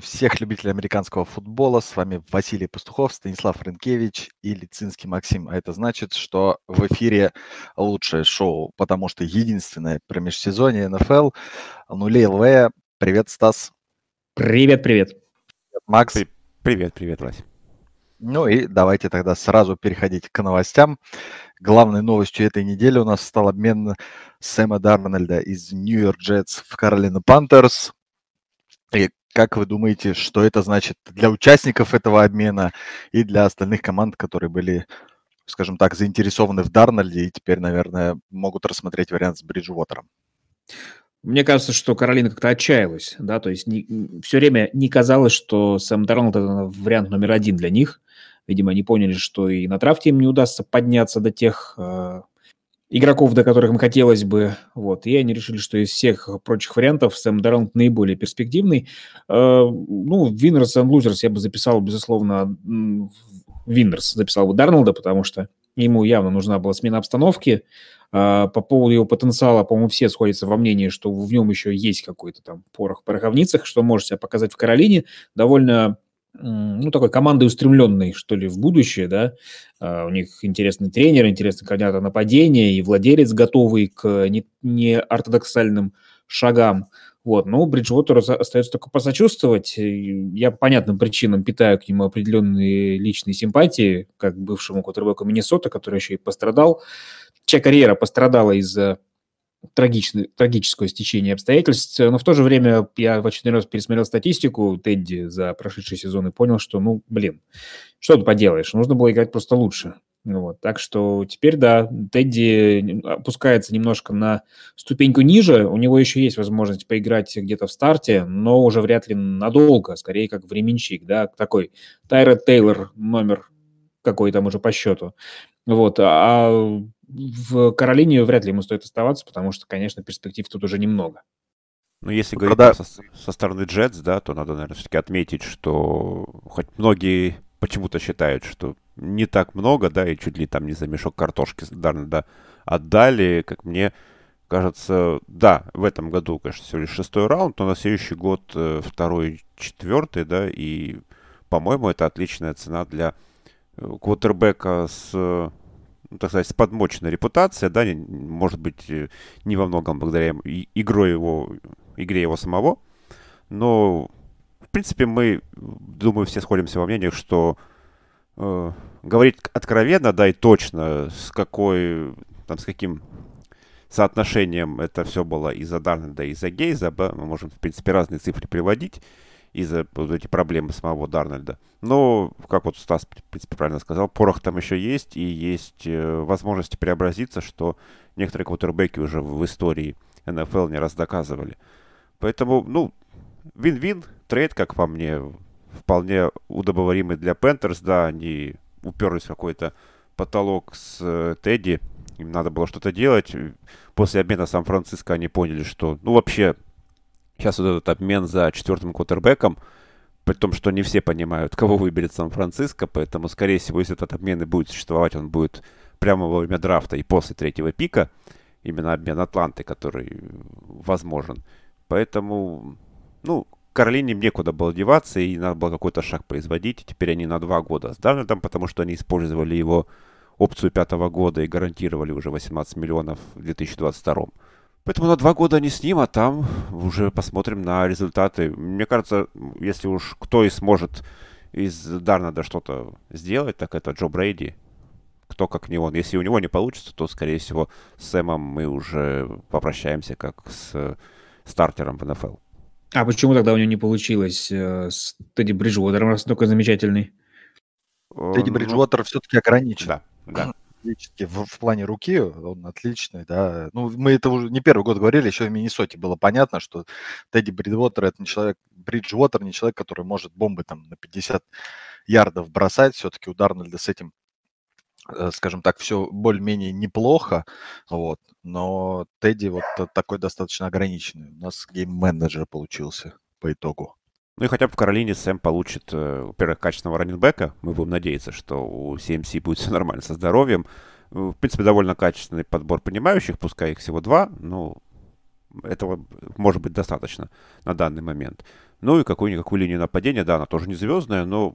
Приветствуем всех любителей американского футбола. С вами Василий Пастухов, Станислав Ренкевич и Лицинский Максим. А это значит, что в эфире лучшее шоу, потому что единственное про межсезонье НФЛ. Нулей ЛВ. Привет, Стас. Привет, привет. Макс. Привет, привет, Вася. Ну и давайте тогда сразу переходить к новостям. Главной новостью этой недели у нас стал обмен Сэма Дарнольда из Нью-Йорк Джетс в Каролина Пантерс. И как вы думаете, что это значит для участников этого обмена и для остальных команд, которые были, скажем так, заинтересованы в Дарнольде и теперь, наверное, могут рассмотреть вариант с Бриджвотером? Мне кажется, что Каролина как-то отчаялась, да, то есть не, все время не казалось, что Сэм Дарнольд это вариант номер один для них. Видимо, они поняли, что и на трафте им не удастся подняться до тех э, игроков, до которых им хотелось бы. Вот. И они решили, что из всех прочих вариантов Сэм Дарнольд наиболее перспективный. Э, ну, Winners and Losers я бы записал, безусловно, Winners записал бы Дарнолда, потому что ему явно нужна была смена обстановки. Э, по поводу его потенциала, по-моему, все сходятся во мнении, что в нем еще есть какой-то там порох в пороховницах, что может себя показать в Каролине. Довольно ну, такой командой устремленной, что ли, в будущее, да. Uh, у них интересный тренер, интересный координатор нападения и владелец, готовый к не, не ортодоксальным шагам. Вот, но Бриджвотеру остается только посочувствовать. Я по понятным причинам питаю к нему определенные личные симпатии, как бывшему квотербеку Миннесота, который еще и пострадал. Чья карьера пострадала из-за трагичное, трагическое стечение обстоятельств, но в то же время я в очередной раз пересмотрел статистику Тедди за прошедший сезон и понял, что, ну, блин, что ты поделаешь, нужно было играть просто лучше. Вот. Так что теперь, да, Тедди опускается немножко на ступеньку ниже, у него еще есть возможность поиграть где-то в старте, но уже вряд ли надолго, скорее как временщик, да, такой Тайред Тейлор номер какой там уже по счету. Вот, а в Каролине вряд ли ему стоит оставаться, потому что, конечно, перспектив тут уже немного. Ну, если говорить Когда... со, со стороны Джетс, да, то надо, наверное, все-таки отметить, что хоть многие почему-то считают, что не так много, да, и чуть ли там не за мешок картошки да, отдали, как мне кажется, да, в этом году, конечно, всего лишь шестой раунд, но на следующий год э, второй, четвертый, да, и, по-моему, это отличная цена для э, квотербека с ну, так сказать, с подмоченной репутацией, да, может быть, э, не во многом благодаря игрой его, игре его самого, но, в принципе, мы, думаю, все сходимся во мнениях, что э, говорить откровенно, да, и точно, с какой, там, с каким соотношением это все было из-за Дарнольда и из-за Гейза, да, мы можем, в принципе, разные цифры приводить, из-за вот эти проблемы самого Дарнольда. Но, как вот Стас, в принципе, правильно сказал, порох там еще есть, и есть э, возможности преобразиться, что некоторые квотербеки уже в истории НФЛ не раз доказывали. Поэтому, ну, win-win trade, как по мне, вполне удобоваримый для Panthers, да, они уперлись в какой-то потолок с э, Тедди, им надо было что-то делать. После обмена Сан-Франциско они поняли, что, ну, вообще, Сейчас вот этот обмен за четвертым квотербеком, при том, что не все понимают, кого выберет Сан-Франциско, поэтому, скорее всего, если этот обмен и будет существовать, он будет прямо во время драфта и после третьего пика, именно обмен Атланты, который возможен. Поэтому, ну, Каролине некуда было деваться, и надо было какой-то шаг производить. И теперь они на два года с Дарнольдом, потому что они использовали его опцию пятого года и гарантировали уже 18 миллионов в 2022. Поэтому на два года не с ним, а там уже посмотрим на результаты. Мне кажется, если уж кто и сможет из Дарнада что-то сделать, так это Джо Брейди. Кто как не он. Если у него не получится, то, скорее всего, с Сэмом мы уже попрощаемся как с стартером в НФЛ. А почему тогда у него не получилось э, с Тедди Бриджуотером, раз такой замечательный? Тедди Бриджуотер ну, все-таки ограничен. Да, да в, в плане руки он отличный, да. Ну, мы это уже не первый год говорили, еще в Миннесоте было понятно, что Тедди Бриджвотер это не человек, Бриджвотер не человек, который может бомбы там на 50 ярдов бросать. Все-таки у Дарнольда с этим, э, скажем так, все более-менее неплохо, вот. Но Тедди вот такой достаточно ограниченный. У нас гейм-менеджер получился по итогу. Ну и хотя бы в Каролине Сэм получит, э, во-первых, качественного раненбека. Мы будем надеяться, что у CMC будет все нормально со здоровьем. В принципе, довольно качественный подбор понимающих, пускай их всего два, но этого может быть достаточно на данный момент. Ну и какую-никакую линию нападения, да, она тоже не звездная, но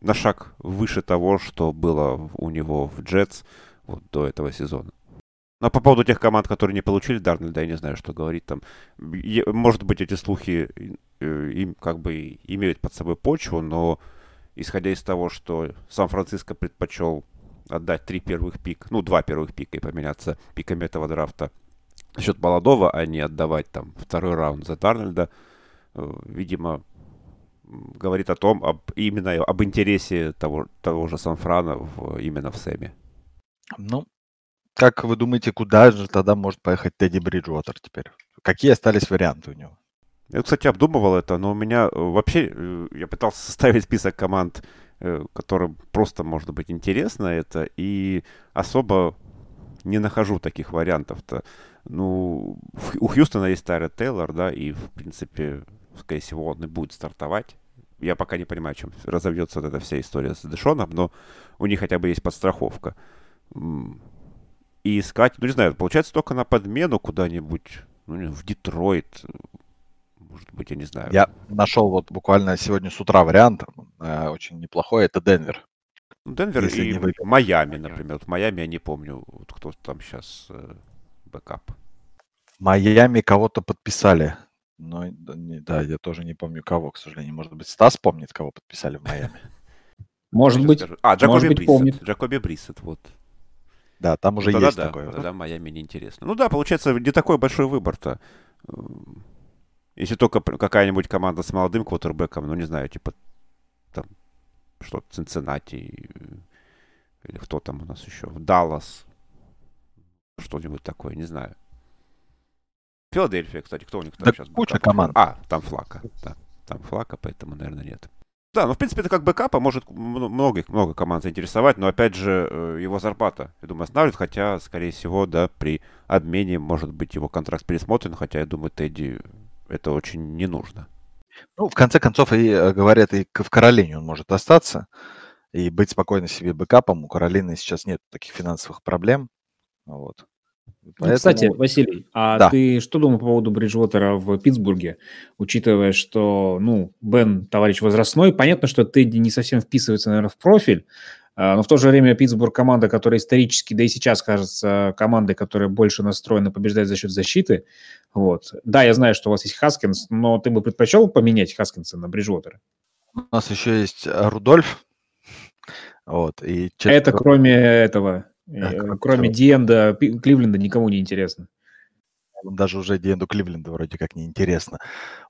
на шаг выше того, что было у него в Джетс вот до этого сезона. Но по поводу тех команд, которые не получили Дарнольда, я не знаю, что говорить там. Может быть, эти слухи э, им как бы имеют под собой почву, но исходя из того, что Сан-Франциско предпочел отдать три первых пик, ну, два первых пика и поменяться пиками этого драфта за счет молодого, а не отдавать там второй раунд за Дарнольда, э, видимо, говорит о том, об, именно об интересе того, того же Санфрана в, именно в Сэме. Ну, как вы думаете, куда же тогда может поехать Тедди Бриджуотер теперь? Какие остались варианты у него? Я, кстати, обдумывал это, но у меня э, вообще, э, я пытался составить список команд, которым просто может быть интересно это, и особо не нахожу таких вариантов-то. Ну, у Хьюстона есть Тайра Тейлор, да, и, в принципе, скорее всего, он и будет стартовать. Я пока не понимаю, чем разовьется вот эта вся история с Дэшоном, но у них хотя бы есть подстраховка. И искать, ну не знаю, получается только на подмену куда-нибудь, ну, в Детройт, может быть, я не знаю. Я нашел вот буквально сегодня с утра вариант, э, очень неплохой, это Денвер. Денвер Если и не Майами, например. Вот в Майами я не помню, вот кто там сейчас э, backup. Майами кого-то подписали. Но да, я тоже не помню кого, к сожалению. Может быть, Стас помнит, кого подписали в Майами. Может быть. А, Джакоби Брисет. Джакоби Брисет, вот. Да, там уже ну, есть да, такое. Тогда Майами неинтересно. Ну да, получается, не такой большой выбор-то. Если только какая-нибудь команда с молодым квотербеком, ну не знаю, типа там что-то Цинциннати или кто там у нас еще, в Даллас, что-нибудь такое, не знаю. Филадельфия, кстати, кто у них там да сейчас? Куча команд. А, там Флакко, да, там Флакко, поэтому, наверное, нет. Да, ну, в принципе, это как backup, а может много, много команд заинтересовать, но, опять же, э, его зарплата, я думаю, останавливает, хотя, скорее всего, да, при обмене, может быть, его контракт пересмотрен, хотя, я думаю, Тедди это очень не нужно. Ну, в конце концов, и э, говорят, и в Каролине он может остаться и быть спокойно себе бэкапом. У Каролины сейчас нет таких финансовых проблем. Вот. Поэтому... Ну, кстати, Василий, а да. ты что думал по поводу Бриджвотера в Питтсбурге, учитывая, что, ну, Бен товарищ возрастной, понятно, что Тедди не совсем вписывается, наверное, в профиль, а, но в то же время Питтсбург команда, которая исторически, да и сейчас кажется командой, которая больше настроена побеждать за счет защиты. Вот. Да, я знаю, что у вас есть Хаскинс, но ты бы предпочел поменять Хаскинса на Бриджвотера? У нас еще есть Рудольф. Вот, и... Это кроме этого, да, э, кроме Диенда, Кливленда никому не интересно. Даже уже Диенду Кливленда вроде как не интересно.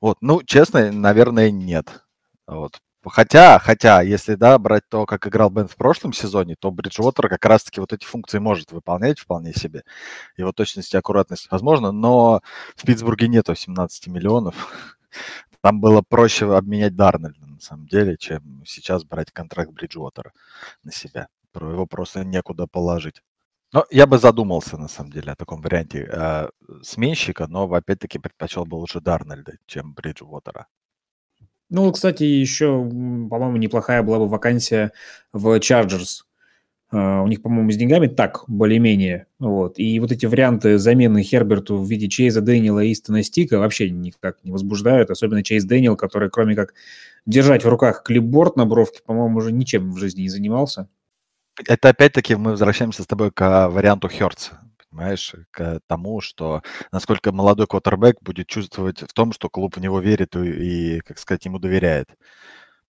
Вот, ну, честно, наверное, нет. Вот. Хотя, хотя, если, да, брать то, как играл Бен в прошлом сезоне, то Бриджвотер как раз-таки вот эти функции может выполнять вполне себе. Его точность и аккуратность возможно, но в Питтсбурге нету 17 миллионов. Там было проще обменять Дарнольда, на самом деле, чем сейчас брать контракт Бриджвотера на себя. Его просто некуда положить. Но я бы задумался, на самом деле, о таком варианте э, сменщика, но, опять-таки, предпочел бы лучше Дарнольда, чем Бриджвотера. Ну, кстати, еще, по-моему, неплохая была бы вакансия в Chargers. Uh, у них, по-моему, с деньгами так, более-менее. Вот. И вот эти варианты замены Херберту в виде Чейза Дэниела и Истона Стика вообще никак не возбуждают. Особенно Чейз Дэниел, который, кроме как держать в руках клипборд на бровке, по-моему, уже ничем в жизни не занимался. Это опять-таки мы возвращаемся с тобой к варианту Херца понимаешь, к тому, что насколько молодой квотербек будет чувствовать в том, что клуб в него верит и, и как сказать, ему доверяет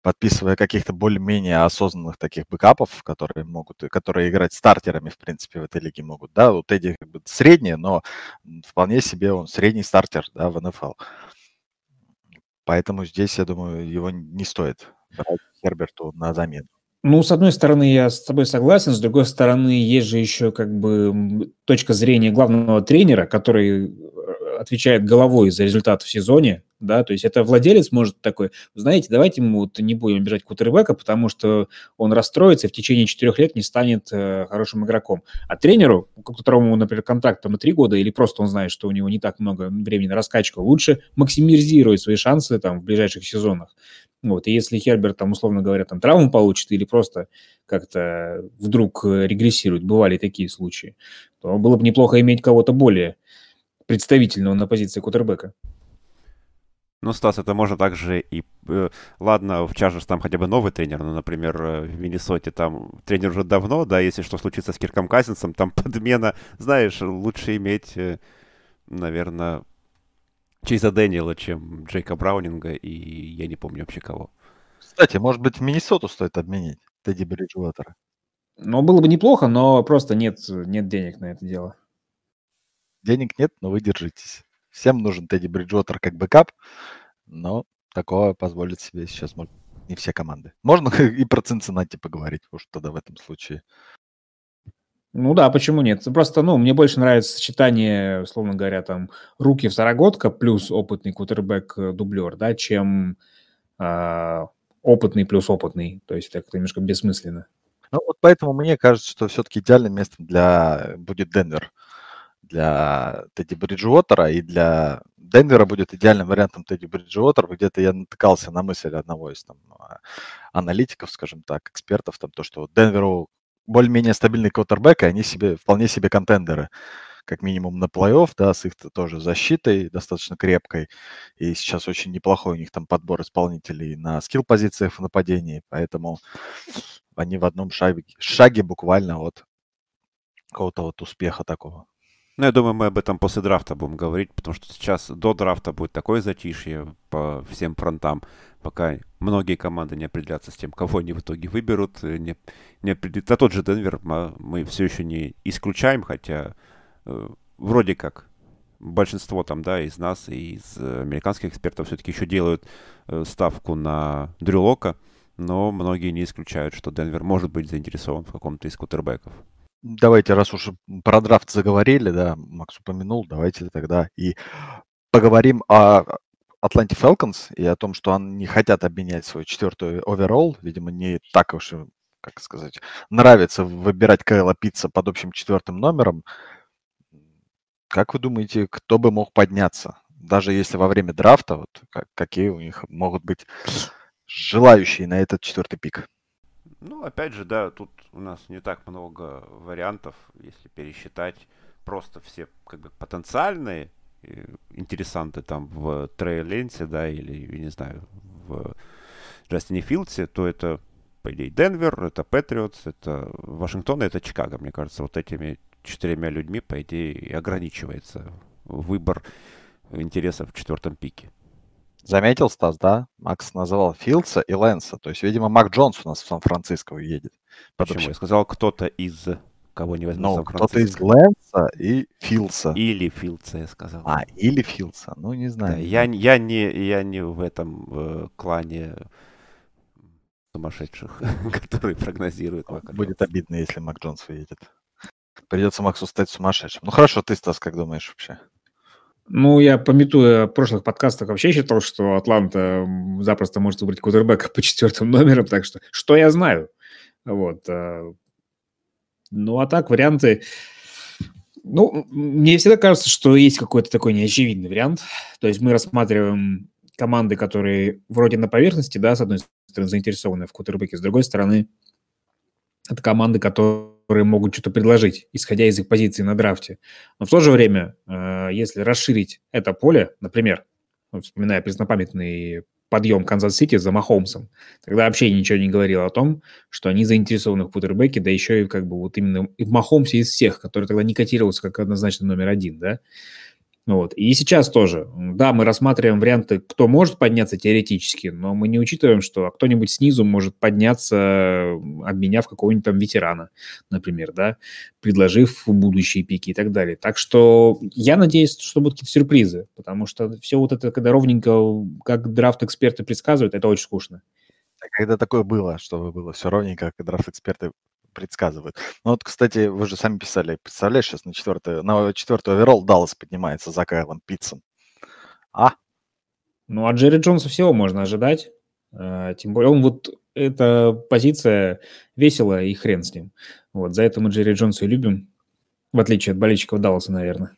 подписывая каких-то более-менее осознанных таких бэкапов, которые могут, которые играть стартерами, в принципе, в этой лиге могут, да, у Тедди как бы средний, но вполне себе он средний стартер, да, в НФЛ. Поэтому здесь, я думаю, его не стоит брать Херберту на замену. Ну, с одной стороны, я с тобой согласен, с другой стороны, есть же еще как бы точка зрения главного тренера, который э, отвечает головой за результат в сезоне, да, то есть это владелец может такой, знаете, давайте мы вот не будем обижать кутербека, потому что он расстроится и в течение четырех лет не станет э, хорошим игроком. А тренеру, у которому, например, контракт там на три года, или просто он знает, что у него не так много времени на раскачку, лучше максимизировать свои шансы там в ближайших сезонах. Вот, и если Херберт, там, условно говоря, там травму получит или просто как-то вдруг э, регрессирует, бывали такие случаи, то было бы неплохо иметь кого-то более представительного на позиции кутербека. Ну, Стас, это можно также и... Э, ладно, в Чарджерс там хотя бы новый тренер, но, например, э, в Миннесоте там тренер уже давно, да, если что случится с Кирком Казинсом, там подмена, знаешь, лучше иметь, наверное, Чейза Дэниела, чем Джейка Браунинга и я не помню вообще кого. Кстати, может быть, в Миннесоту стоит обменить Тедди Бриджуотера? Ну, было бы неплохо, но просто нет, нет денег на это дело. Денег нет, но вы держитесь. Всем нужен Тедди Бриджуотер как backup, но такого позволить себе сейчас может не все команды. Можно и про Цинциннати поговорить уж тогда в этом случае. Ну да, почему нет? Просто, ну, мне больше нравится сочетание, условно говоря, там, руки второгодка плюс опытный квотербек-дублер, да, чем э, опытный плюс опытный. То есть это немножко бессмысленно. Ну вот поэтому мне кажется, что все-таки идеальным местом для будет Денвер для Тедди Бриджуотера и для Денвера будет идеальным вариантом Тедди Бриджуотер. Где-то я натыкался на мысль одного из там а, аналитиков, скажем так, экспертов, там, то, что Денверу более-менее стабильный квотербек, они себе вполне себе контендеры как минимум на плей-офф, да, с их тоже защитой достаточно крепкой. И сейчас очень неплохой у них там подбор исполнителей на скилл-позициях в нападении, поэтому они в одном шаге, шаге буквально от какого-то вот успеха такого. Ну, я думаю, мы об этом после драфта будем говорить, потому что сейчас до драфта будет такое затишье по всем фронтам, пока многие команды не определятся с тем, кого они в итоге выберут. Не, не определят. А тот же Денвер мы, мы все еще не исключаем, хотя э, вроде как большинство там, да, из нас и из американских экспертов все-таки еще делают э, ставку на Дрю Лока, но многие не исключают, что Денвер может быть заинтересован в каком-то из кутербеков. Давайте, раз уж про драфт заговорили, да, Макс упомянул, давайте тогда и поговорим о Атланте Falcons и о том, что они не хотят обменять свой четвертый оверолл. Видимо, не так уж, как сказать, нравится выбирать Кайла Пицца под общим четвертым номером. Как вы думаете, кто бы мог подняться? Даже если во время драфта, вот какие у них могут быть желающие на этот четвертый пик? Ну, опять же, да, тут у нас не так много вариантов, если пересчитать просто все как бы потенциальные э, интересанты там в Трей Ленсе, да, или, не знаю, в Джастине Филдсе, то это, по идее, Денвер, это Патриотс, это Вашингтон, это Чикаго, мне кажется, вот этими четырьмя людьми, по идее, и ограничивается выбор интересов в четвертом пике. Заметил, Стас, да? Макс называл Филдса и Лэнса. То есть, видимо, Мак Джонс у нас в Сан-Франциско уедет. Почему? Я сказал, кто-то из кого не возьму Ну, кто-то из Лэнса и Филдса. Или Филдса, я сказал. А, или Филдса. Ну, не знаю. Да, я, я, не, я не в этом э, клане сумасшедших, которые прогнозируют Мака Будет обидно, если Мак Джонс уедет. Придется Максу стать сумасшедшим. Ну хорошо, ты, Стас, как думаешь вообще? Ну, я, пометуя прошлых подкастах, вообще считал, что Атланта запросто может выбрать кутербека по четвертым номерам, так что что я знаю? Вот. Э, ну, а так, варианты... Ну, мне всегда кажется, что есть какой-то такой неочевидный вариант. То есть мы рассматриваем команды, которые вроде на поверхности, да, с одной стороны, заинтересованы в кутербеке, с другой стороны, это команды, которые которые могут что-то предложить, исходя из их позиции на драфте. Но в то же время, э, если расширить это поле, например, вспоминая преснопамятный подъем Канзас-Сити за Махомсом, тогда вообще ничего не говорил о том, что они заинтересованы в квотербеке, да еще и как бы вот именно в Махомсе из всех, который тогда не котировался как однозначно номер один, да. Вот. И сейчас тоже. Да, мы рассматриваем варианты, кто может подняться теоретически, но мы не учитываем, что кто-нибудь снизу может подняться, обменяв какого-нибудь там ветерана, например, да, предложив будущие пики и так далее. Так что я надеюсь, что будут какие-то сюрпризы, потому что все вот это, когда ровненько, как драфт-эксперты предсказывают, это очень скучно. Когда такое было, чтобы было все ровненько, как драфт-эксперты предсказывают. Ну вот, кстати, вы же сами писали, представляешь, сейчас на четвертый, на четвертый оверолл Даллас поднимается за Кайлом Питцем. А? Ну, от Джерри Джонса всего можно ожидать. А, тем более, он вот, эта позиция весела и хрен с ним. Вот, за это мы Джерри Джонса и любим, в отличие от болельщиков Далласа, наверное.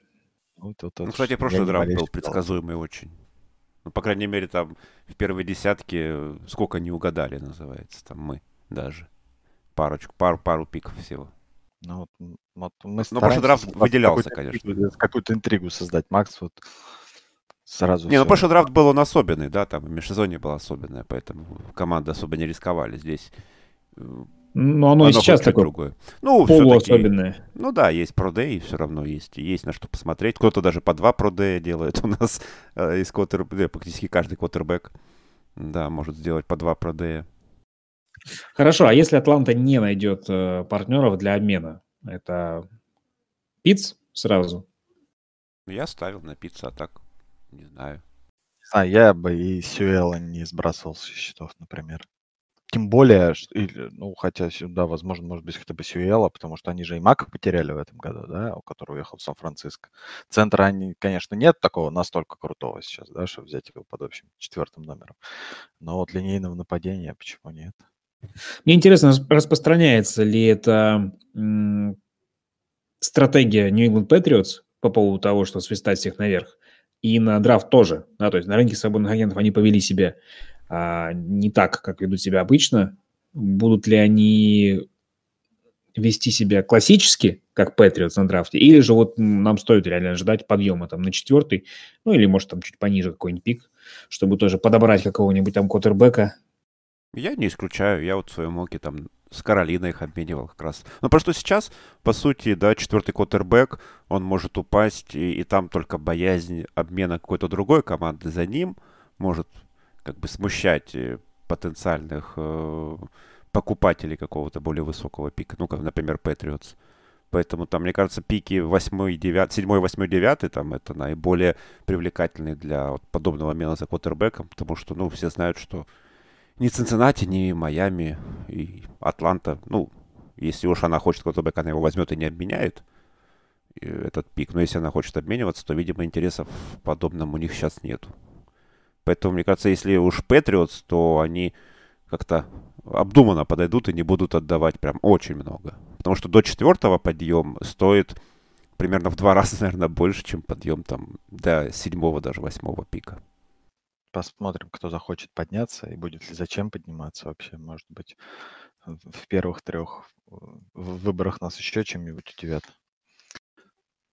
Вот, вот, вот. Ну, кстати, прошлый драфт был предсказуемый очень. Ну, по крайней мере, там в первой десятке сколько не угадали, называется, там мы даже парочку, пару, пару пиков всего. Ну, вот, вот мы Но прошлый драфт выделялся, конечно. Какую-то интригу создать. Макс вот сразу Не, ну всё. прошлый драфт был он особенный, да, там и межсезонье было особенное, поэтому команды особо не рисковали здесь. э, Ну, оно и Оно сейчас хоть чуть такое другое. Ну, полуособенное. ну да, есть продей, все равно есть, есть на что посмотреть. Кто-то даже по два продея делает у нас э, из квотербека, практически каждый квотербек, да, может сделать по два продея. Хорошо, а если Атланта не найдет э, партнеров для обмена, это Пиц сразу? Я ставил на пиццу, а так, не знаю. Не знаю, я бы и Сюэла не сбрасывал со счетов, например. Тем более, ш- или, ну, хотя сюда, возможно, может быть, хотя бы Сюэла, потому что они же и Мака потеряли в этом году, да, у которого уехал в Сан-Франциско. Центра, они, конечно, нет такого настолько крутого сейчас, да, чтобы взять его под общим четвертым номером. Но вот линейного нападения почему нет? Мне интересно, рас- распространяется ли это м, стратегия New England Patriots по поводу того, что свистать всех наверх, и на драфт тоже. Да, то есть на рынке свободных агентов они повели себя а, не так, как ведут себя обычно. Будут ли они вести себя классически, как Patriots на драфте, или же вот нам стоит реально ждать подъема там на четвертый, ну или может там чуть пониже какой-нибудь пик, чтобы тоже подобрать какого-нибудь там квотербека. Я не исключаю, я вот в своем моке там с Каролиной их обменивал как раз. Ну, просто сейчас, по сути, да, четвертый квотербек, он может упасть, и, и там только боязнь обмена какой-то другой команды за ним может как бы смущать э, потенциальных э, покупателей какого-то более высокого пика, ну, как, например, Patriots. Поэтому там, мне кажется, пики 8, 9, 7, 8, 9, там это наиболее привлекательные для вот подобного обмена за квотербеком, потому что, ну, все знают, что ни Цинциннати, ни Майами и Атланта, ну, если уж она хочет квотербека, она его возьмет и не обменяет, этот пик. Но если она хочет обмениваться, то, видимо, интересов в подобном у них сейчас нету. Поэтому, мне кажется, если уж Патриотс, то они как-то обдуманно подойдут и не будут отдавать прям очень много. Потому что до четвертого подъем стоит примерно в два раза, наверное, больше, чем подъем там до седьмого, даже восьмого пика. Посмотрим, кто захочет подняться и будет ли зачем подниматься вообще. Может быть, в первых трех выборах нас еще чем-нибудь удивят.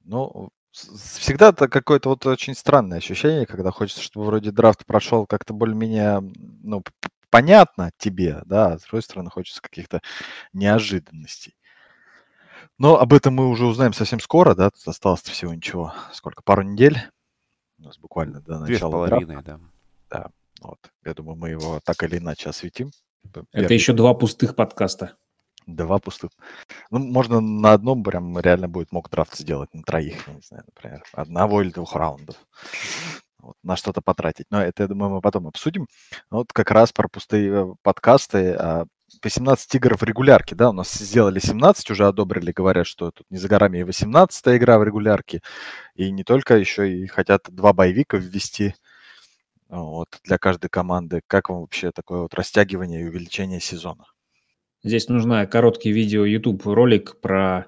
Ну, всегда это какое-то вот очень странное ощущение, когда хочется, чтобы вроде драфт прошел как-то более-менее, ну, понятно тебе, да, а с другой стороны хочется каких-то неожиданностей. Но об этом мы уже узнаем совсем скоро, да, тут осталось всего ничего, сколько, пару недель, у нас буквально до Две с начала драфта. половиной, да. Да, вот. Я думаю, мы его так или иначе осветим. Это первый- еще два пустых подкаста. Два пустых. Ну, можно на одном прям реально будет мог драфт сделать, на троих, не знаю, например, одного или двух раундов. Вот, на что-то потратить. Но это, я думаю, мы потом обсудим. Вот как раз про пустые э, подкасты. а, 18 игр в регулярке, да, у нас сделали 17, уже одобрили, говорят, что тут не за горами и 18 игра в регулярке. И не только, еще и хотят два боевика ввести вот, для каждой команды. Как вам вообще такое вот растягивание и увеличение сезона? Здесь нужна короткий видео YouTube ролик про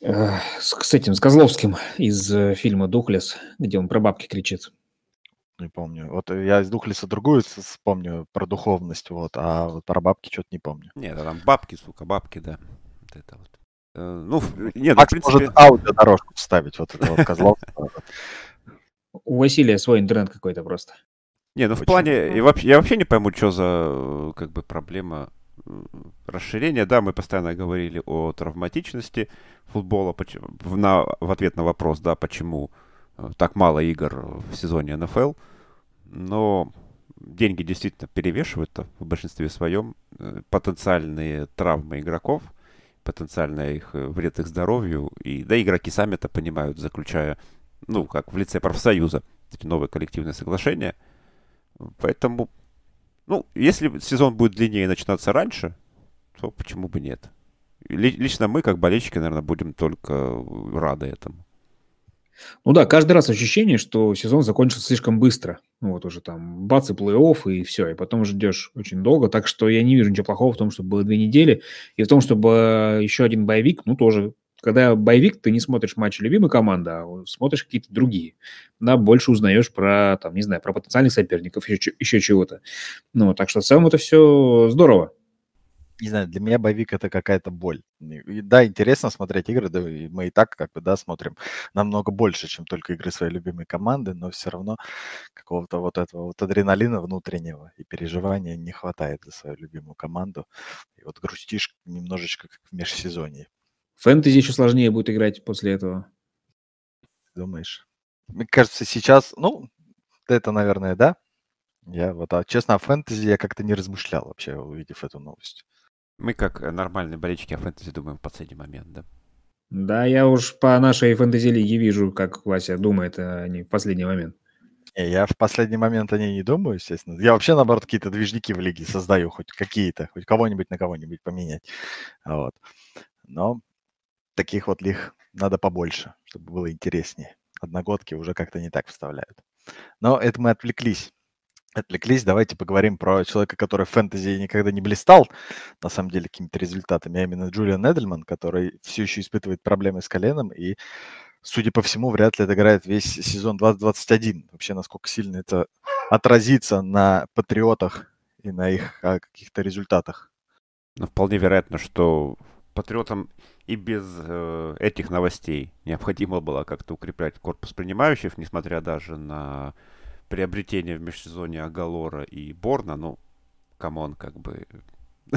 э, с, с этим с Козловским из э, фильма Духлес, где он про бабки кричит. Не помню. Вот я из Духлиса другую с- вспомню про духовность, вот, а вот про бабки что-то не помню. Нет, да там бабки, сука, бабки, да. Вот это вот. Э, Ну, нет, ну, в Макс принципе... может аудиодорожку вставить, вот это вот Козловского. У Василия свой интернет какой-то просто. Не, ну в Почему? плане, и вообще, я вообще не пойму, что за э, как бы проблема э, расширения. Да, мы постоянно говорили о травматичности футбола поч- в, на, в ответ на вопрос, да, почему э, так мало игр в сезоне НФЛ. Но деньги действительно перевешивают в большинстве своем. Потенциальные травмы игроков, потенциальный их вред их здоровью. И, да, игроки сами это понимают, заключая, ну, как в лице профсоюза, эти новые коллективные соглашения. Поэтому, ну, если сезон будет длиннее и начинаться раньше, то почему бы нет? Ли- лично мы, как болельщики, наверное, будем только рады этому. Ну да, каждый раз ощущение, что сезон закончился слишком быстро. Ну Вот уже там бац и плей-офф, и все. И потом ждешь очень долго. Так что я не вижу ничего плохого в том, чтобы было две недели. И в том, чтобы э, еще один боевик, ну тоже. Когда боевик, ты не смотришь матчи любимой команды, а смотришь какие-то другие. Да, больше узнаешь про, там, не знаю, про потенциальных соперников, еще, еще чего-то. Ну, так что в целом это все здорово. не знаю, для меня боевик это какая-то боль. И, да, интересно смотреть игры, да, и мы и так как бы, да, смотрим намного больше, чем только игры своей любимой команды, но все равно какого-то вот этого вот адреналина внутреннего и переживания не хватает за свою любимую команду. И вот грустишь немножечко как в межсезонье. Фэнтези еще сложнее будет играть после этого. Думаешь? Мне кажется, сейчас, ну, это, наверное, да. Я вот, а честно, о фэнтези я как-то не размышлял вообще, увидев эту новость. Мы как э, нормальные болельщики о фэнтези думаем в последний момент, да? Да, я уж по нашей фэнтези-лиге вижу, как Вася думает, а не в последний момент. Не, я в последний момент о ней не думаю, естественно. Я вообще, наоборот, какие-то движники в лиге создаю, хоть какие-то, хоть кого-нибудь на кого-нибудь поменять. Вот. Но таких вот лиг надо побольше, чтобы было интереснее. Одногодки уже как-то не так вставляют. Но это мы отвлеклись отвлеклись, давайте поговорим про человека, который в фэнтези никогда не блистал, на самом деле, какими-то результатами, а именно Джулиан Эдельман, который все еще испытывает проблемы с коленом и, судя по всему, вряд ли отыграет весь сезон 2021. Вообще, насколько сильно это отразится на патриотах и на их а, каких-то результатах. Ну, вполне вероятно, что патриотам и без э, этих новостей необходимо было как-то укреплять корпус принимающих, несмотря даже на приобретение в межсезонье Агалора и Борна, ну, come on, как бы,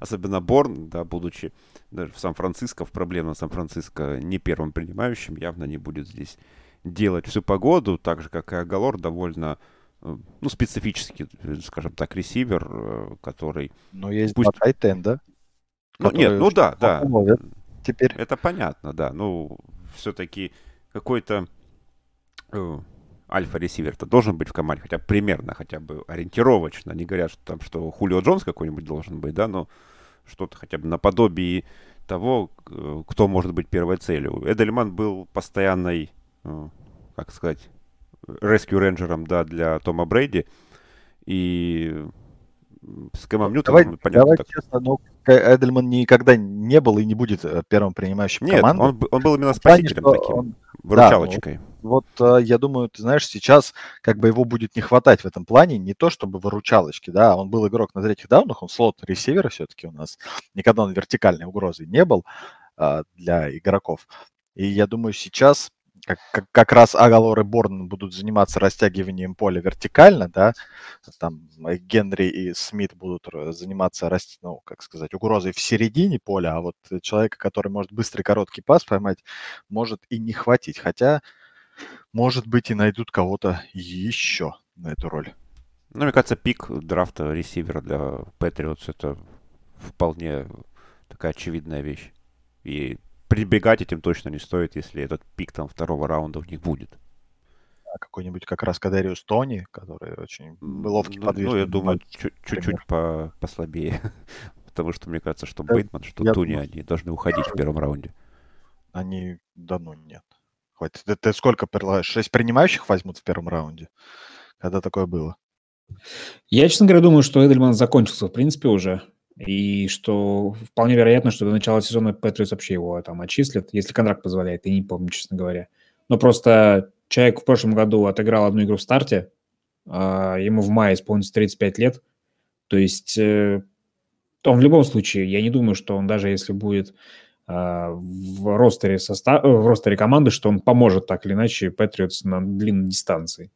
особенно Борн, да, будучи даже в Сан-Франциско, в проблемном Сан-Франциско не первым принимающим, явно не будет здесь делать всю погоду, так же, как и Агалор, довольно э, ну, специфический, скажем так, ресивер, э, который... Но есть пусть... Тайтен, да? Ну, нет, ну да, да. Теперь. Это понятно, да. Ну, все-таки какой-то э, альфа-ресивер-то должен быть в команде, хотя примерно, хотя бы ориентировочно. Не говорят, что там, что Хулио Джонс какой-нибудь должен быть, да, но что-то хотя бы наподобие того, кто может быть первой целью. Эдельман был постоянной, э, как сказать, rescue рейнджером, да, для Тома Брейди. И с Кэмом Ньютоном, давай, понятно. Давай так. честно, но Эдельман никогда не был и не будет э, первым принимающим Нет, команды. Он, он был именно спасителем плане, таким, он, выручалочкой. Да, вот, вот э, я думаю, ты знаешь, сейчас как бы его будет не хватать в этом плане, не то чтобы выручалочки, да, он был игрок на третьих даунах, он слот ресивера все-таки у нас, никогда он вертикальной угрозой не был а, для игроков. И я думаю, сейчас как, как, раз Агалор и Борн будут заниматься растягиванием поля вертикально, да, там Генри и Смит будут заниматься, ну, как сказать, угрозой в середине поля, а вот человека, который может быстрый короткий пас поймать, может и не хватить, хотя, может быть, и найдут кого-то еще на эту роль. Ну, мне кажется, пик драфта ресивера для Патриотс это вполне такая очевидная вещь. И прибегать этим точно не стоит, если этот пик там второго раунда у них будет. А какой-нибудь как раз Кадариус Тони, который очень ловкий, ну, подвижный. Ну, я думаю, чуть-чуть по послабее. Потому что мне кажется, что да, Бейтман, что Туни, они должны уходить в первом раунде. Они, да ну нет. Хватит. Ты, ты сколько предлагаешь? Шесть принимающих возьмут в первом раунде? Когда такое было? Я, честно говоря, думаю, что Эдельман закончился, в принципе, уже. И что вполне вероятно, что до начала сезона Патриотс вообще его там отчислят, если контракт позволяет, я не помню, честно говоря. Но просто человек в прошлом году отыграл одну игру в старте, а ему в мае исполнится 35 лет. То есть э, он в любом случае, я не думаю, что он даже если будет а, в ростере, состав, в ростере команды, что он поможет так или иначе Патриотс на длинной дистанции.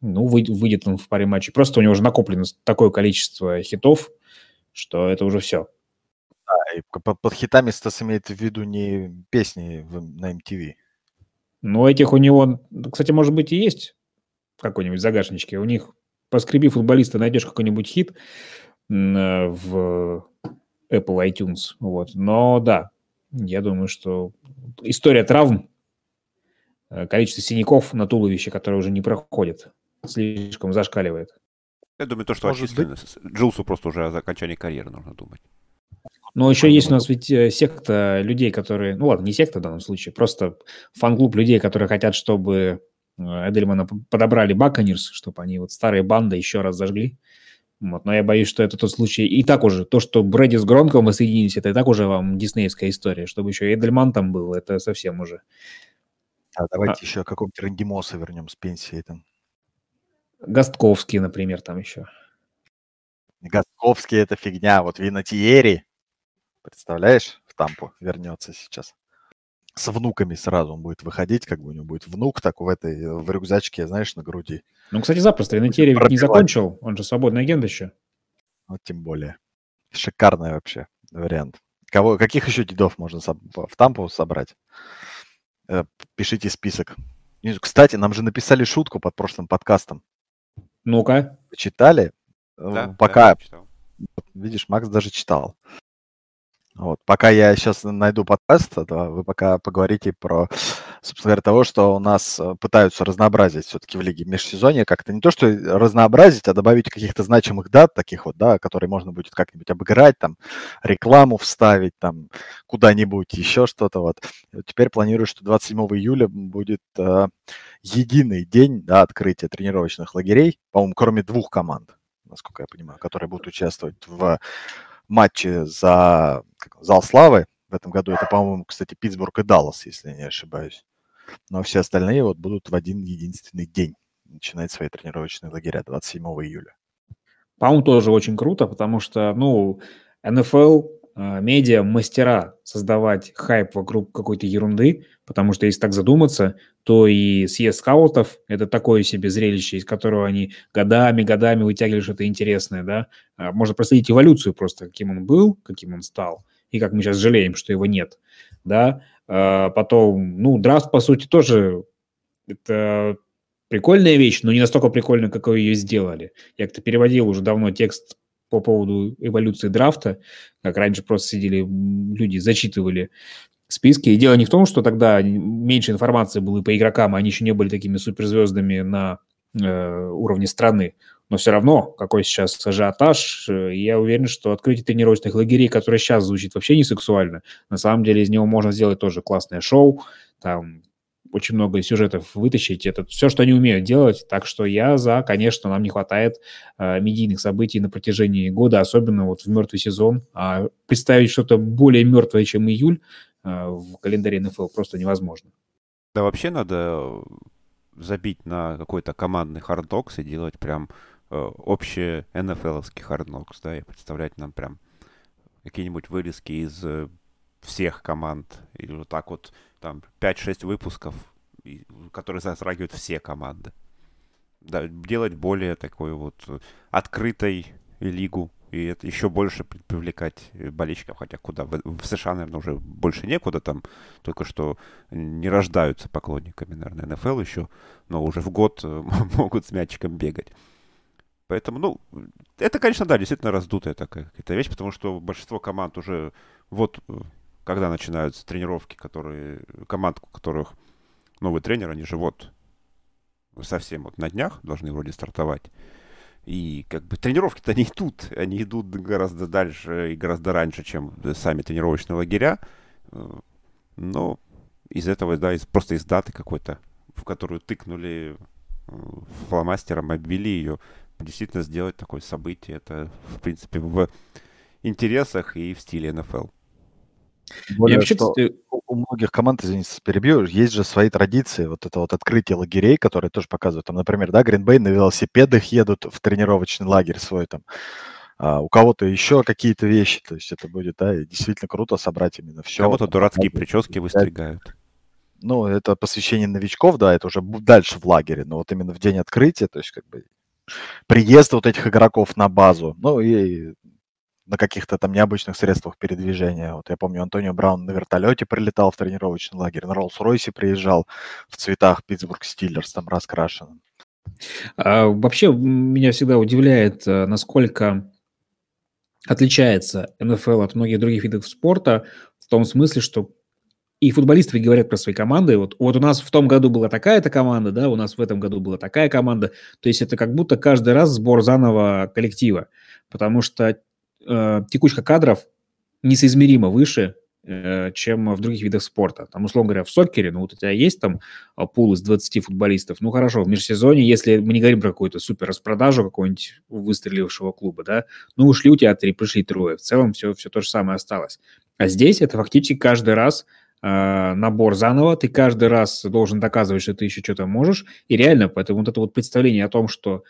Ну, выйдет он в паре матчей. Просто у него уже накоплено такое количество хитов, что это уже все. Да, и под, под хитами Стас имеет в виду не песни в, на MTV. Ну, этих у него, кстати, может быть, и есть какой-нибудь загашничке. У них по скреби футболиста найдешь какой-нибудь хит в Apple iTunes. Вот. Но да, я думаю, что история травм, э, количество синяков на туловище, которые уже не проходят, слишком зашкаливает. Я думаю, то, что отчислено. Джилсу просто уже о окончании карьеры нужно думать. Но еще есть у нас ведь э, секта людей, которые... Ну ладно, не секта в данном случае, просто фан-клуб людей, которые хотят, чтобы э, Эдельмана подобрали Баконирс, чтобы они вот старые банды еще раз зажгли. Вот, но я боюсь, что это тот случай. И так уже, то, что Брэди с Гронком воссоединились, это и так уже вам диснеевская история. Чтобы еще Эдельман там был, это совсем уже. А давайте а... еще о каком-то Рандимоса вернем с пенсии там. Гостковский, например, там еще. Гостковский это фигня. Вот Винотиери, представляешь, в Тампу вернется сейчас. С внуками сразу он будет выходить, как бы у него будет внук так в этой, в рюкзачке, знаешь, на груди. Ну, кстати, запросто. Винотиери ведь не закончил, он же свободный агент еще. Вот тем более. Шикарный вообще вариант. Кого, каких еще дедов можно в Тампу собрать? Э, пишите список. Кстати, нам же написали шутку под прошлым подкастом. Ну-ка. Читали? Э, да, Пока. Да, Видишь, Макс даже читал. Вот. Пока я сейчас найду подкаст, вы пока поговорите про, собственно говоря, того, что у нас э, пытаются разнообразить все-таки в лиге межсезонье как-то. Не то, что разнообразить, а добавить каких-то значимых дат, таких вот, да, которые можно будет как-нибудь обыграть, там, рекламу вставить, там, куда-нибудь, еще что-то вот. Теперь планирую, что 27 июля будет э, единый день, да, открытия тренировочных лагерей, по-моему, кроме двух команд насколько я понимаю, которые будут участвовать в матче за зал славы. В этом году это, по-моему, кстати, Питтсбург и Даллас, если я не ошибаюсь. Но все остальные вот будут в один единственный день начинать свои тренировочные лагеря 27 июля. По-моему, тоже очень круто, потому что, ну, НФЛ а, медиа мастера создавать хайп вокруг какой-то ерунды, потому что если так задуматься, то и съезд скаутов – это такое себе зрелище, из которого они годами-годами вытягивали что-то интересное, да. А, можно проследить эволюцию просто, каким он был, каким он стал, и как мы сейчас жалеем, что его нет, да. А, потом, ну, драфт, по сути, тоже это прикольная вещь, но не настолько прикольная, как ее сделали. Я как-то переводил уже давно текст по поводу эволюции драфта, как раньше просто сидели люди, зачитывали списки. И дело не в том, что тогда меньше информации было по игрокам, они еще не были такими суперзвездами на э, уровне страны. Но все равно, какой сейчас ажиотаж, э, я уверен, что открытие тренировочных лагерей, которое сейчас звучит вообще не сексуально, на самом деле из него можно сделать тоже классное шоу, там очень много сюжетов вытащить. Это все, что они умеют делать. Так что я за, конечно, нам не хватает э, медийных событий на протяжении года, особенно вот в мертвый сезон. А представить что-то более мертвое, чем июль э, в календаре НФЛ просто невозможно. Да вообще надо забить на какой-то командный Hard Knocks и делать прям э, общий НФЛовский Hard Knocks, да, и представлять нам прям какие-нибудь вырезки из э, всех команд. И вот так вот там 5-6 выпусков, которые затрагивают все команды. Да, делать более такой вот открытой лигу, и это еще больше привлекать болельщиков, хотя куда, в США, наверное, уже больше некуда, там только что не рождаются поклонниками, наверное, НФЛ еще, но уже в год могут с мячиком бегать. Поэтому, ну, это, конечно, да, действительно раздутая такая какая-то вещь, потому что большинство команд уже вот когда начинаются тренировки, которые, команд, у которых новый тренер, они же вот совсем вот на днях должны вроде стартовать. И как бы тренировки-то не идут, они идут гораздо дальше и гораздо раньше, чем сами тренировочные лагеря. Но из этого, да, из, просто из даты какой-то, в которую тыкнули э, фломастером, обвели ее, действительно сделать такое событие. Это, в принципе, в интересах и в стиле НФЛ. Более, вообще, что кстати... у многих команд, извините, перебью, есть же свои традиции, вот это вот открытие лагерей, которые тоже показывают, там, например, да, Гринбей на велосипедах едут в тренировочный лагерь свой там, а у кого-то еще какие-то вещи, то есть это будет, да, действительно круто собрать именно все. Кого-то дурацкие прически выстригают. Ну, это посвящение новичков, да, это уже дальше в лагере, но вот именно в день открытия, то есть как бы приезд вот этих игроков на базу, ну и на каких-то там необычных средствах передвижения. Вот я помню, Антонио Браун на вертолете прилетал в тренировочный лагерь, на Роллс-Ройсе приезжал в цветах Питтсбург Стиллерс, там раскрашенным. А, вообще меня всегда удивляет, э, насколько отличается НФЛ от многих других видов спорта в том смысле, что и футболисты говорят про свои команды. Вот, вот у нас в том году была такая-то команда, да, у нас в этом году была такая команда. То есть это как будто каждый раз сбор заново коллектива. Потому что э, текучка кадров несоизмеримо выше, э, чем в других видах спорта. Там, условно говоря, в сокере, ну, вот у тебя есть там а, пул из 20 футболистов, ну, хорошо, в межсезонье, если мы не говорим про какую-то супер распродажу какого-нибудь выстрелившего клуба, да, ну, ушли у тебя три, пришли трое, в целом все, все то же самое осталось. А здесь это фактически каждый раз набор заново, ты каждый раз должен доказывать, что ты еще что-то можешь, и реально, поэтому вот это вот представление о том, что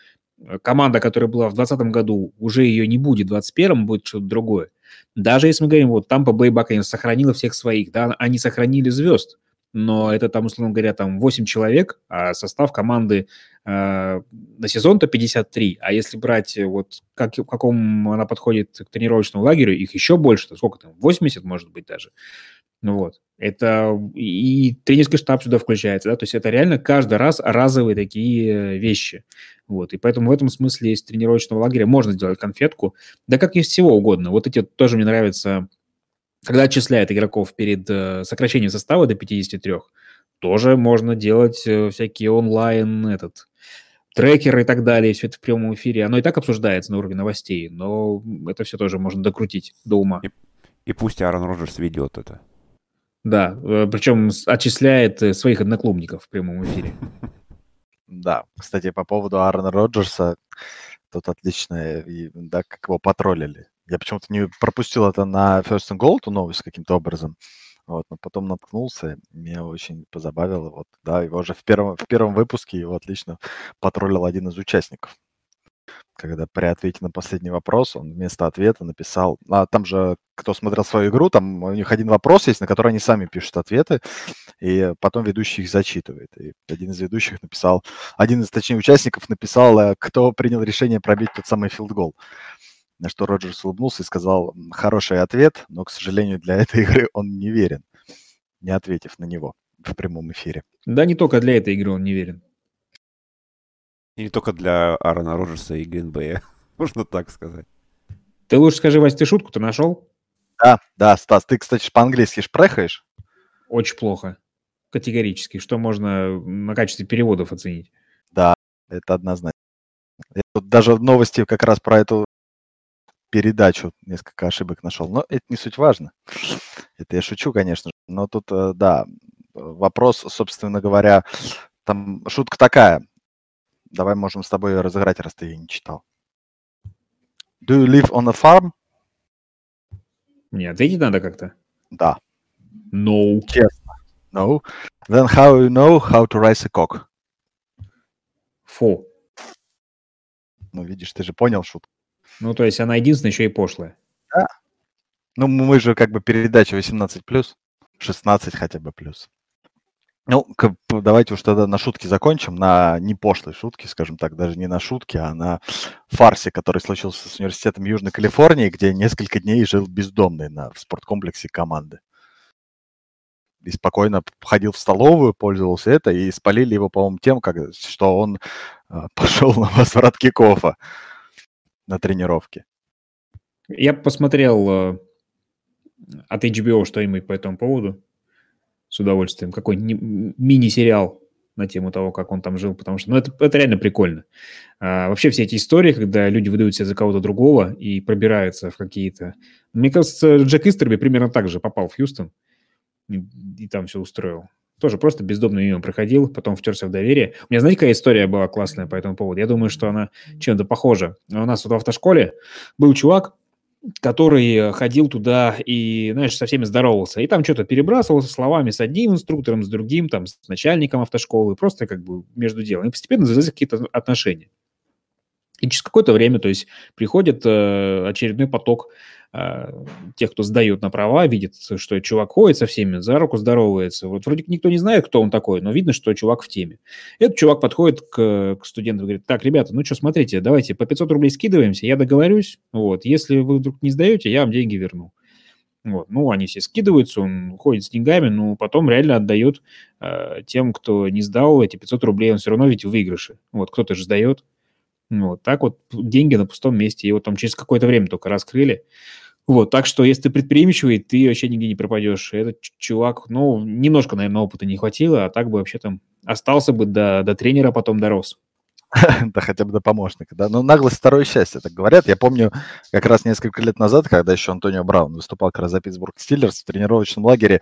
команда, которая была в 2020 году, уже ее не будет, в 2021 будет что-то другое. Даже если мы говорим, вот Тампа Бэй Баканин сохранила всех своих, да, они сохранили звезд, но это там, условно говоря, там 8 человек, а состав команды э, на сезон-то 53, а если брать э, вот как, в каком она подходит к тренировочному лагерю, их еще больше, то сколько там, 80 может быть даже. Ну вот, это и тренерский штаб сюда включается, да, то есть это реально каждый раз разовые такие вещи. Вот, и поэтому в этом смысле из тренировочного лагеря можно сделать конфетку, да как из всего угодно. Вот эти тоже мне нравятся когда отчисляют игроков перед э, сокращением состава до 53, тоже можно делать э, всякие онлайн этот трекеры и так далее, все это в прямом эфире. Оно и так обсуждается на уровне новостей, но это все тоже можно докрутить до ума. И, и пусть Аарон Роджерс ведет это. Да, э, причем отчисляет э, своих одноклубников в прямом эфире. Да, кстати, по поводу Аарона Роджерса, тут отлично, да, как его потроллили. Я почему-то не пропустил это на First and Goal, новость каким-то образом. Вот, но потом наткнулся, меня очень позабавило. Вот, да, его же в первом, в первом выпуске его отлично потроллил один из участников. Когда при ответе на последний вопрос он вместо ответа написал... А там же, кто смотрел свою игру, там у них один вопрос есть, на который они сами пишут ответы, и потом ведущий их зачитывает. И один из ведущих написал... Один из, точнее, участников написал, э, кто принял решение пробить тот самый филдгол. гол на что Роджерс улыбнулся и сказал, хороший ответ, но, к сожалению, для этой игры он не верен, не ответив на него в прямом эфире. Да, не только для этой игры он не верен. И не только для Аарона Роджерса и Гринбея, можно так сказать. Ты лучше скажи, Вась, ты шутку-то нашел? Да, да, Стас, ты, кстати, по-английски шпрехаешь? Очень плохо. Категорически. Что можно на качестве переводов оценить? Да, это однозначно. Я тут даже новости как раз про эту передачу несколько ошибок нашел. Но это не суть важно. Это я шучу, конечно же. Но тут, э, да, вопрос, собственно говоря, там шутка такая. Давай можем с тобой ее разыграть, раз ты ее не читал. Do you live on a farm? Не, ответить надо как-то. Да. No. Честно. No. Then how you know how to raise a cock? Фу. Ну, видишь, ты же понял шутку. Ну, то есть она единственная еще и пошлая. Да. Ну, мы же как бы передача 18 плюс, 16 хотя бы плюс. Ну, давайте уж тогда на шутки закончим, на не пошлой шутки, скажем так, даже не на шутки, а на фарсе, который случился с университетом Южной Калифорнии, где несколько дней жил бездомный на, в спорткомплексе команды. И спокойно ходил в столовую, пользовался это, и спалили его, по-моему, тем, как, что он э, пошел на возврат кикофа на тренировке. Я посмотрел э, от HBO что-нибудь по этому поводу с удовольствием. Какой мини-сериал на тему того, как он там жил, потому что ну, это, это реально прикольно. А, вообще все эти истории, когда люди выдают себя за кого-то другого и пробираются в какие-то... Мне кажется, Джек Истерби примерно так же попал в Хьюстон и, и там все устроил. Тоже просто бездомно мимо проходил, потом втерся в доверие. У меня, знаете, какая история была классная по этому поводу? Я думаю, что она чем-то похожа. У нас вот в автошколе был чувак, который ходил туда и, знаешь, со всеми здоровался. И там что-то перебрасывался словами с одним инструктором, с другим, там, с начальником автошколы, просто как бы между делом. И постепенно завязались какие-то отношения. И через какое-то время, то есть приходит э, очередной поток тех, кто сдает на права, видит, что чувак ходит со всеми, за руку здоровается. Вот вроде никто не знает, кто он такой, но видно, что чувак в теме. Этот чувак подходит к, к студентам и говорит, так, ребята, ну что, смотрите, давайте по 500 рублей скидываемся, я договорюсь, вот, если вы вдруг не сдаете, я вам деньги верну. Вот. Ну, они все скидываются, он ходит с деньгами, но потом реально отдает э, тем, кто не сдал эти 500 рублей, он все равно ведь в выигрыше. Вот, кто-то же сдает. Вот так вот деньги на пустом месте. Его там через какое-то время только раскрыли. Вот, так что если ты предприимчивый, ты вообще нигде не пропадешь. Этот чувак, ну, немножко, наверное, опыта не хватило, а так бы вообще там остался бы до, до тренера, потом дорос. да хотя бы до помощника, да. Но наглость второе счастье, так говорят. Я помню как раз несколько лет назад, когда еще Антонио Браун выступал как раз за Питтсбург Стиллерс в тренировочном лагере,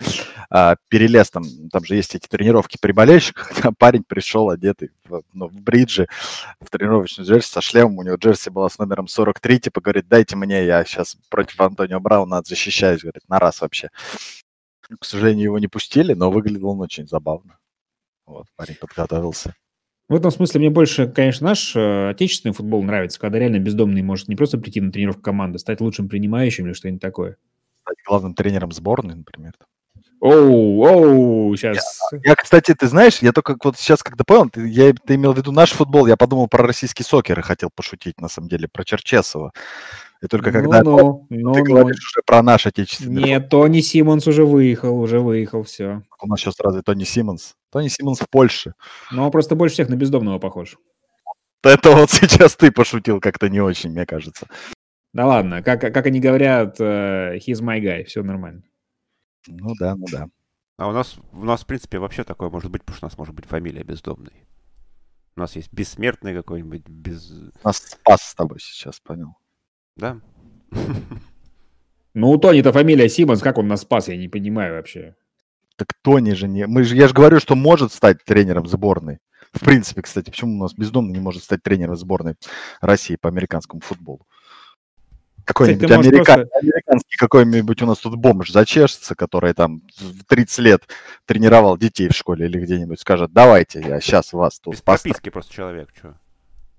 а, перелез там, там же есть эти тренировки при болельщиках, парень пришел одетый в, ну, в бриджи, в тренировочную джерси со шлемом, у него джерси была с номером 43, типа говорит, дайте мне, я сейчас против Антонио Брауна защищаюсь, говорит, на раз вообще. К сожалению, его не пустили, но выглядел он очень забавно. Вот, парень подготовился. В этом смысле мне больше, конечно, наш э, отечественный футбол нравится, когда реально бездомный может не просто прийти на тренировку команды, стать лучшим принимающим или что-нибудь такое. Стать главным тренером сборной, например. Оу, оу, сейчас. Я, я, кстати, ты знаешь, я только вот сейчас, когда понял, ты, я, ты имел в виду наш футбол, я подумал про российский сокер и хотел пошутить, на самом деле, про Черчесова. И только ну, когда ну, ну, ты ну, говоришь уже про наш отечественный Нет, футбол. Тони Симмонс уже выехал, уже выехал, все. У нас сейчас разве Тони Симмонс? Тони Симмонс в Польше. Ну, он просто больше всех на бездомного похож. Это вот сейчас ты пошутил как-то не очень, мне кажется. Да ладно, как, как они говорят, uh, he's my guy, все нормально. Ну да, ну да. А у нас, у нас, в принципе, вообще такое может быть, потому что у нас может быть фамилия бездомный. У нас есть бессмертный какой-нибудь, без... У нас спас с тобой сейчас, понял. Да. Ну, у Тони-то фамилия Симмонс, как он нас спас, я не понимаю вообще. Так Тони же не... Мы же, я же говорю, что может стать тренером сборной. В принципе, кстати, почему у нас бездомный не может стать тренером сборной России по американскому футболу? Какой-нибудь америка... просто... американский какой-нибудь у нас тут бомж зачешется, который там 30 лет тренировал детей в школе или где-нибудь, скажет, давайте, я сейчас вас тут Без прописки просто человек, что?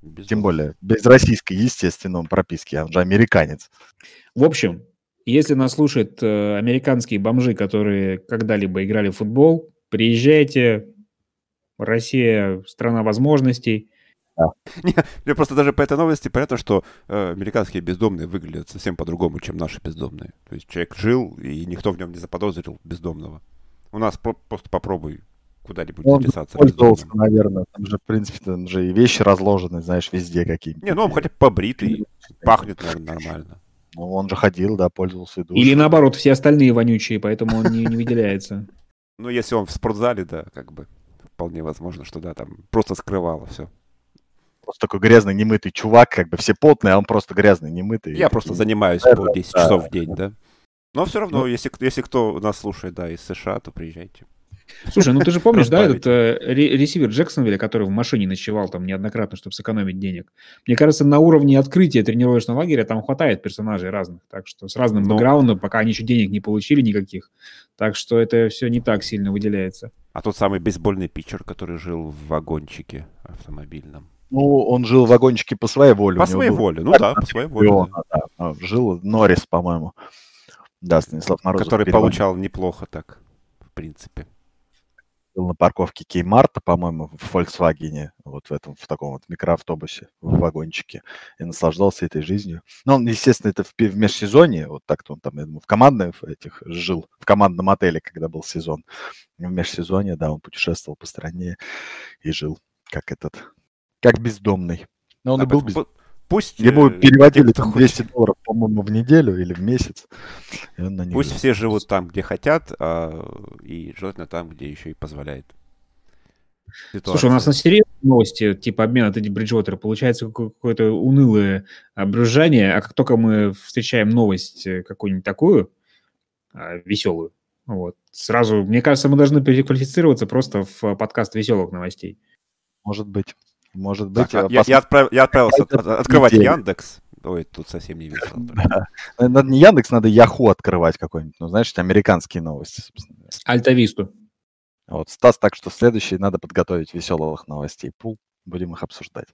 Без Тем более, без российской, естественно, он прописки, он же американец. В общем, если нас слушают э, американские бомжи, которые когда-либо играли в футбол, приезжайте. Россия – страна возможностей. Да. Не, мне просто даже по этой новости понятно, что э, американские бездомные выглядят совсем по-другому, чем наши бездомные. То есть человек жил, и никто в нем не заподозрил бездомного. У нас по- просто попробуй куда-нибудь он записаться. пользовался, наверное. Там же, в принципе, там же и вещи разложены, знаешь, везде какие-то. Не, ну он хотя бы побритый, пахнет, наверное, нормально. Ну, он же ходил, да, пользовался. Душем. Или наоборот, все остальные вонючие, поэтому он не, не выделяется. Ну, если он в спортзале, да, как бы вполне возможно, что да, там просто скрывало все. Просто такой грязный, немытый чувак, как бы все потные, а он просто грязный, немытый. Я просто занимаюсь по 10 часов в день, да. Но все равно, ну, если, если кто нас слушает, да, из США, то приезжайте. Слушай, ну ты же помнишь, да, этот э, ресивер Джексонвилля, который в машине ночевал там неоднократно, чтобы сэкономить денег. Мне кажется, на уровне открытия тренировочного лагеря там хватает персонажей разных, так что с разным Но... Ну. бэкграундом, пока они еще денег не получили никаких. Так что это все не так сильно выделяется. А тот самый бейсбольный питчер, который жил в вагончике автомобильном. Ну, он жил в вагончике по своей воле. По своей воле, ну да, по своей воле. Да. Да. Жил Норрис, по-моему. Да, Станислав Морозов. Который получал неплохо так, в принципе был на парковке Кеймарта, по-моему, в Volkswagen, вот в этом, в таком вот микроавтобусе, в вагончике, и наслаждался этой жизнью. Ну, он, естественно, это в, в межсезонье, вот так-то он там, я думаю, в командных этих жил, в командном отеле, когда был сезон. В межсезонье, да, он путешествовал по стране и жил как этот, как бездомный. Но он а, и был бездомный. Пусть... Ему э, переводили там 200 хочет. долларов, по-моему, в неделю или в месяц. Пусть все живут там, где хотят, а, и желательно там, где еще и позволяет. Ситуация. Слушай, у нас на серьезные новости, типа обмена Тедди Бриджвотера, получается какое-то унылое брюзжание, а как только мы встречаем новость э, какую-нибудь такую, а, веселую, вот, сразу, мне кажется, мы должны переквалифицироваться просто в подкаст веселых новостей. Может быть. Может быть. Так, а, я, я, отправ, я отправился от, открывать неделю. Яндекс. Ой, тут совсем не весело. Да. Надо не Яндекс, надо Яху открывать какой-нибудь. Ну, знаешь, американские новости, собственно. Альтависту. Вот, Стас, так что следующий надо подготовить веселых новостей. Пул, будем их обсуждать.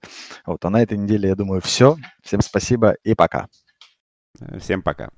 Вот, а на этой неделе, я думаю, все. Всем спасибо и пока. Всем пока.